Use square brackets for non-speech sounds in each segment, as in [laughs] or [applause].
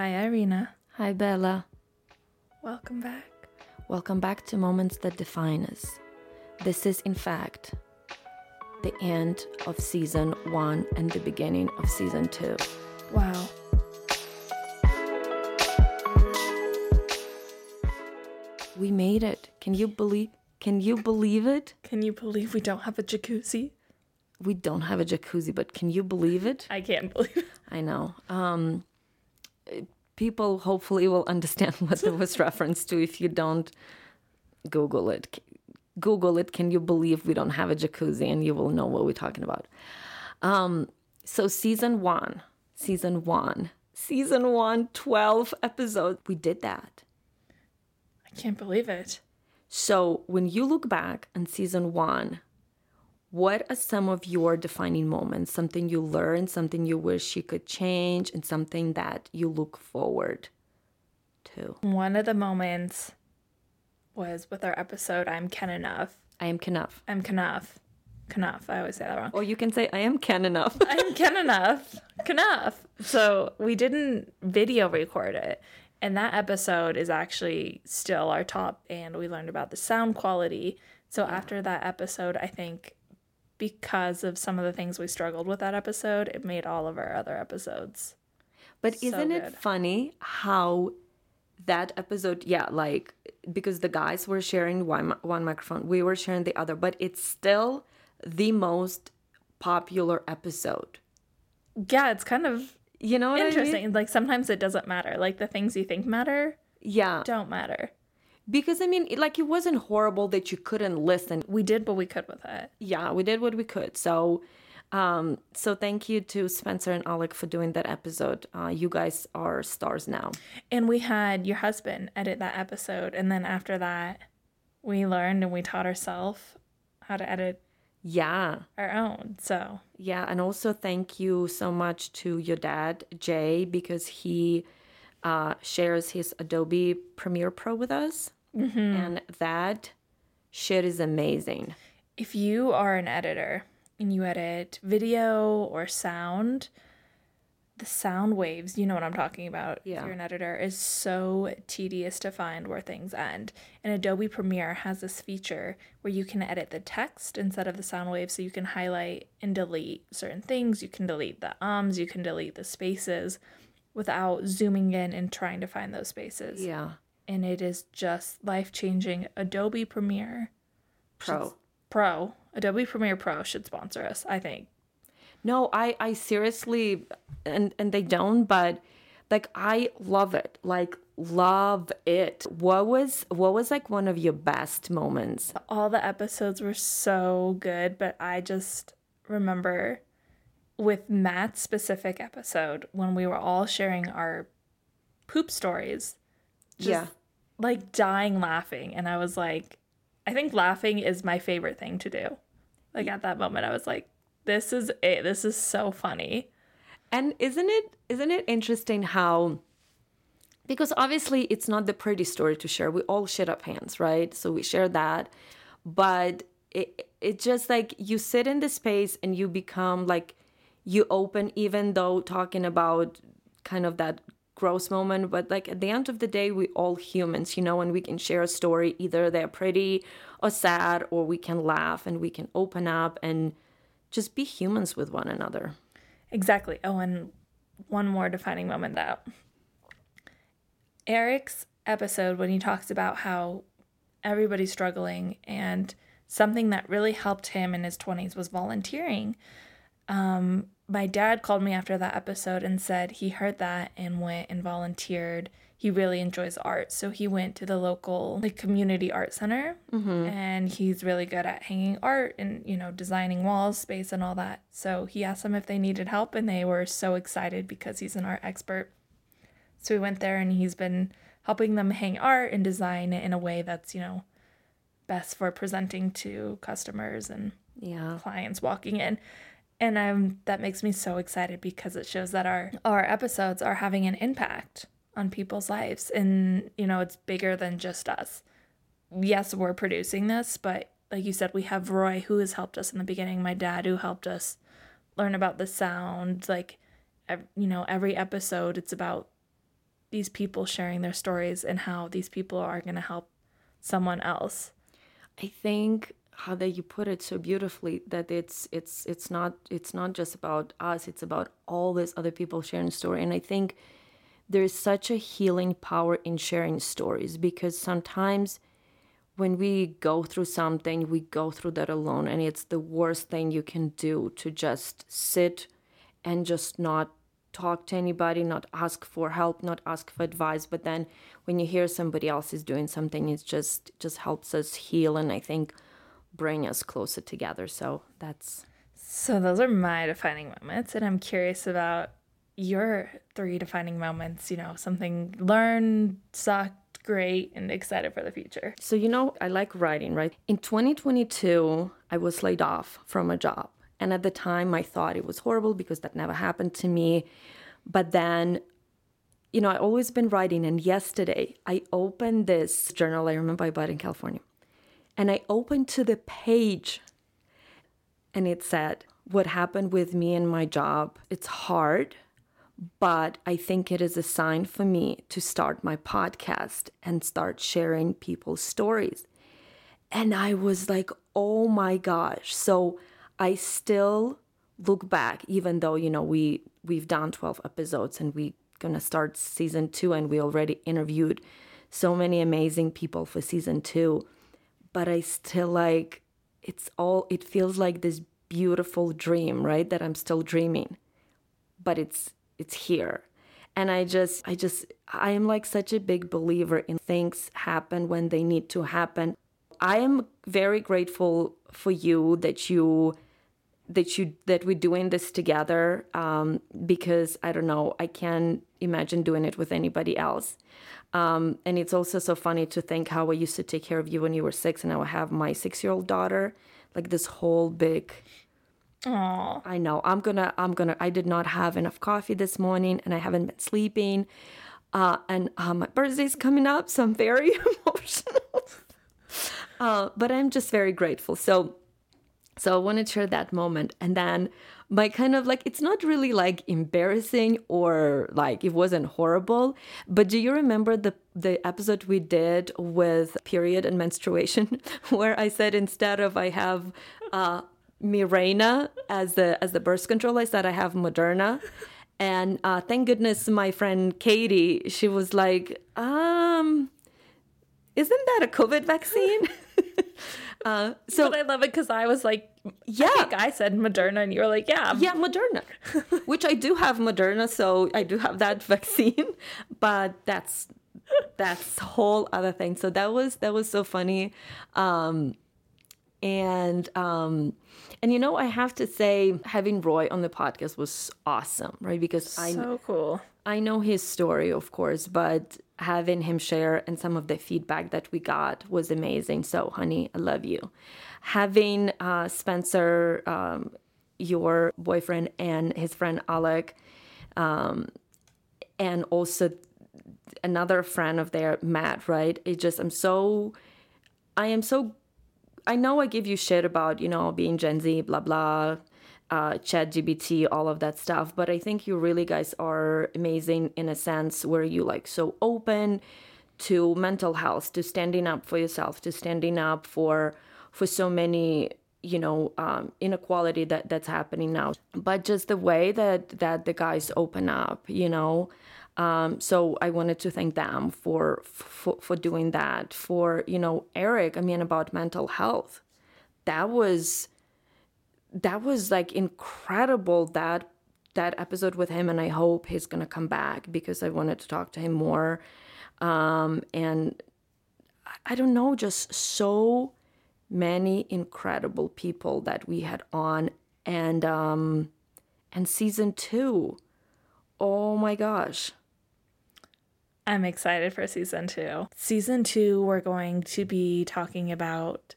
Hi, Iryna. Hi, Bella. Welcome back. Welcome back to Moments That Define Us. This is, in fact, the end of season one and the beginning of season two. Wow. We made it. Can you believe? Can you believe it? Can you believe we don't have a jacuzzi? We don't have a jacuzzi, but can you believe it? I can't believe it. I know. Um, people hopefully will understand [laughs] what it was [laughs] referenced to. If you don't, Google it. Google it. Can you believe we don't have a jacuzzi? And you will know what we're talking about. Um, so season one, season one, season one, 12 episodes. We did that. I can't believe it. So when you look back on season one, what are some of your defining moments? Something you learned, something you wish you could change, and something that you look forward to? One of the moments was with our episode I'm Ken Enough. I am Kenuf. I'm Knuff. Knuff. I always say that wrong. Or you can say, I am Ken enough. [laughs] I'm Ken Enough. Knuff. So we didn't video record it. And that episode is actually still our top, and we learned about the sound quality. So after that episode, I think because of some of the things we struggled with that episode, it made all of our other episodes. But So isn't it good. funny how that episode, yeah, like because the guys were sharing one, one microphone, we were sharing the other, but it's still the most popular episode. Yeah, it's kind of You know what I mean? interesting. Like sometimes it doesn't matter. Like the things you think matter Yeah. don't matter. Because I mean, it- like it wasn't horrible that you couldn't listen. We did what we could with it. Yeah, we did what we could. So, um, so thank you to Spencer and Alec for doing that episode. Uh, you guys are stars now. And we had your husband edit that episode. And then after that, we learned and we taught ourselves how to edit Yeah, our own. So yeah, and also thank you so much to your dad Jay because he uh, shares his Adobe Premiere Pro with us, and that shit is amazing. if you are an editor and you edit video or sound, the sound waves, you know what I'm talking about. Yeah. If you're an editor, is so tedious to find where things end. And Adobe Premiere has this feature where you can edit the text instead of the sound waves. So you can highlight and delete certain things. You can delete the ums, you can delete the spaces without zooming in and trying to find those spaces. Yeah, And it is just life changing. Adobe Premiere pro. Pro, Adobe Premiere Pro should sponsor us, I think. No, I I seriously and and they don't, but like I love it. Like love it. What was what was like one of your best moments? All the episodes were so good, but I just remember with Matt's specific episode when we were all sharing our poop stories, just Yeah. like dying laughing. And I was like, I think laughing is my favorite thing to do. Like at that moment, I was like, this is it. This is so funny. And isn't it isn't it interesting how because obviously it's not the pretty story to share. We all shit up hands, right? So we share that. But it it just like you sit in the space and you become like you open even though talking about kind of that gross moment but like at the end of the day we all humans you know and we can share a story either they're pretty or sad or we can laugh and we can open up and just be humans with one another Exactly. Oh, and one more defining moment that Eric's episode when he talks about how everybody's struggling and something that really helped him in his 20s was volunteering. Um, my dad called me after that episode and said he heard that and went and volunteered. He really enjoys art, so he went to the local like community art center, mm-hmm. and he's really good at hanging art and you know designing walls, space, and all that. So he asked them if they needed help, and they were so excited because he's an art expert. So we went there, and he's been helping them hang art and design it in a way that's you know best for presenting to customers and yeah clients walking in and um, that makes me so excited because it shows that our our episodes are having an impact on people's lives and you know it's bigger than just us yes we're producing this but like you said we have roy who has helped us in the beginning my dad who helped us learn about the sound like you know every episode it's about these people sharing their stories and how these people are going to help someone else. I think how that you put it so beautifully that it's it's it's not it's not just about us it's about all these other people sharing story and i think there's such a healing power in sharing stories because sometimes when we go through something, we go through that alone, and it's the worst thing you can do to just sit and just not talk to anybody, not ask for help, not ask for advice. But then when you hear somebody else is doing something, it just just helps us heal and I think bring us closer together. So that's so those are my defining moments, and I'm curious about your three defining moments, you know, something learned, sucked, great, and excited for the future? So, you know, I like writing, right? In 2022, I was laid off from a job. And at the time, I thought it was horrible because that never happened to me. But then, you know, I always been writing. And yesterday, I opened this journal. I remember I bought in California. And I opened to the page and it said, What happened with me and my job? It's hard but I think it is a sign for me to start my podcast and start sharing people's stories. And I was like, oh my gosh. So I still look back, even though, you know, we we've done 12 episodes and we're gonna start season two and we already interviewed so many amazing people for season two. But I still like it's all it feels like this beautiful dream, right? That I'm still dreaming. But it's it's here and i just i just i am like such a big believer in things happen when they need to happen i am very grateful for you that you that you that we're doing this together um, because i don't know i can't imagine doing it with anybody else um, and it's also so funny to think how i used to take care of you when you were six and now i have my six year old daughter like this whole big Aww. I know. I'm gonna. I'm gonna. I did not have enough coffee this morning, and I haven't been sleeping. Uh, and uh, my birthday's coming up, so I'm very [laughs] emotional. uh, but I'm just very grateful. So, so I want to share that moment, and then my kind of like it's not really like embarrassing or like it wasn't horrible. But do you remember the the episode we did with period and menstruation, [laughs] where I said instead of I have uh, Mirena as the as the birth control. I said I have Moderna, and uh, thank goodness my friend Katie, she was like, um, isn't that a COVID vaccine? [laughs] uh, so but I love it because I was like, yeah, I, I, said Moderna, and you were like, yeah, yeah, Moderna, [laughs] which I do have Moderna, so I do have that [laughs] vaccine, but that's that's whole other thing. So that was that was so funny. Um, and um, and you know, I have to say, having Roy on the podcast was awesome, right? Because so I so cool. I know his story, of course, but having him share and some of the feedback that we got was amazing. So, honey, I love you. Having uh, Spencer, um, your boyfriend, and his friend Alec, um, and also another friend of their Matt, right? It just I'm so I am so I know I give you shit about, you know, being Gen Z, blah, blah, uh, chat GBT, all of that stuff. But I think you really guys are amazing in a sense where you like so open to mental health, to standing up for yourself, to standing up for for so many you know um, inequality that that's happening now but just the way that that the guys open up you know um, so I wanted to thank them for, for for doing that. For you know Eric, I mean about mental health, that was that was like incredible that that episode with him, and I hope he's gonna come back because I wanted to talk to him more. Um, and I don't know, just so many incredible people that we had on, and um, and season two, oh my gosh I'm excited for season two. Season two, we're going to be talking about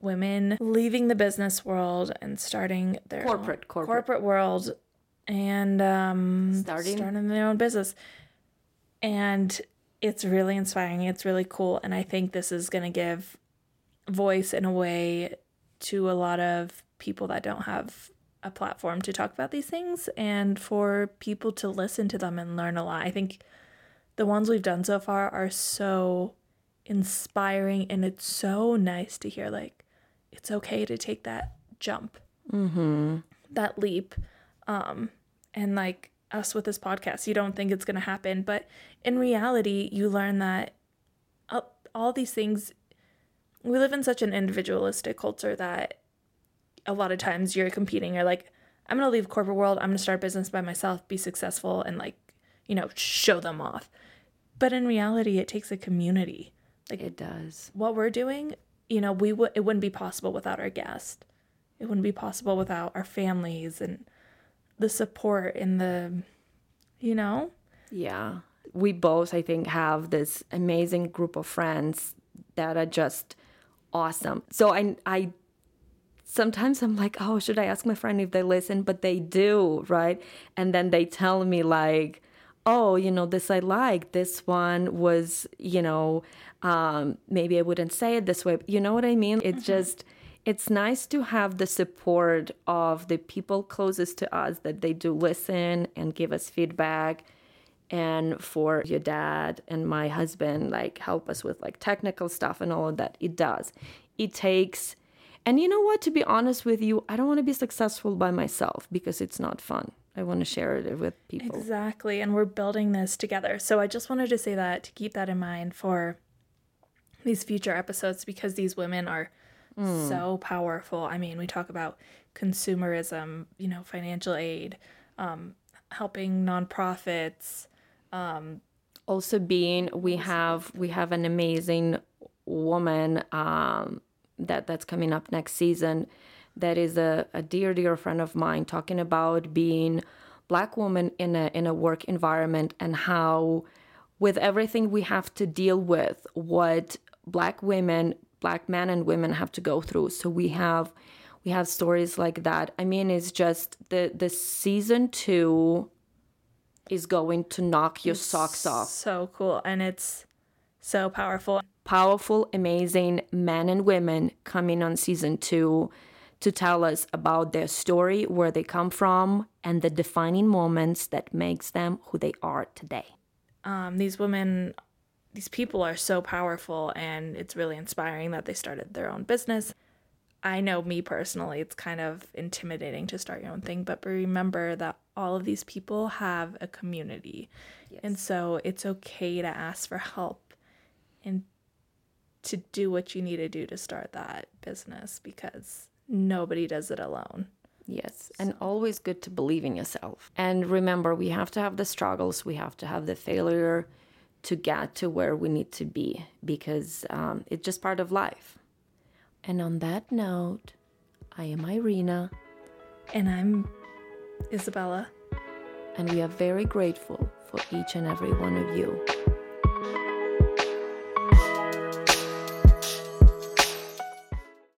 women leaving the business world and starting their corporate corporate, corporate world and um, starting starting their own business. And it's really inspiring. It's really cool, and I think this is going to give voice in a way to a lot of people that don't have a platform to talk about these things and for people to listen to them and learn a lot. I think the ones we've done so far are so inspiring and it's so nice to hear like it's okay to take that jump Mm-hmm. that leap um and like us with this podcast you don't think it's going to happen but in reality you learn that all, all these things we live in such an individualistic culture that a lot of times you're competing you're like i'm going to leave corporate world i'm going to start a business by myself be successful and like you know show them off but in reality it takes a community like It does. what we're doing, you know, we would it wouldn't be possible without our guest. It wouldn't be possible without our families and the support and the you know? Yeah. We both, I think, have this amazing group of friends that are just awesome. So I, I sometimes I'm like, oh, should I ask my friend if they listen? But they do, right? And then they tell me like, oh, you know, this I like. This one was, you know, um, maybe I wouldn't say it this way. You know what I mean? It's just it's nice to have the support of the people closest to us that they do listen and give us feedback and for your dad and my husband like help us with like technical stuff and all of that it does it takes and you know what to be honest with you i don't want to be successful by myself because it's not fun i want to share it with people Exactly. And we're building this together. So I just wanted to say that to keep that in mind for these future episodes because these women are so powerful. I mean, we talk about consumerism, you know, financial aid, um, helping nonprofits, also being we have we have an amazing woman um, that that's coming up next season that is a, a dear dear friend of mine talking about being black woman in a in a work environment and how with everything we have to deal with what black women black men and women have to go through so we have we have stories like that i mean it's just the the season two is going to knock your socks off So cool. And it's so powerful. powerful, amazing men and women coming on season two to tell us about their story, where they come from, and the defining moments that makes them who they are today. um, these women, these people are so powerful, and it's really inspiring that they started their own business. I know me personally, it's kind of intimidating to start your own thing, but remember that all of these people have a community. And so it's okay to ask for help and to do what you need to do to start that business because nobody does it alone. Yes, and always good to believe in yourself. And remember, we have to have the struggles, we have to have the failure to get to where we need to be because um, it's just part of life. And on that note, I am Iryna. And I'm Isabella. and we are very grateful for each and every one of you.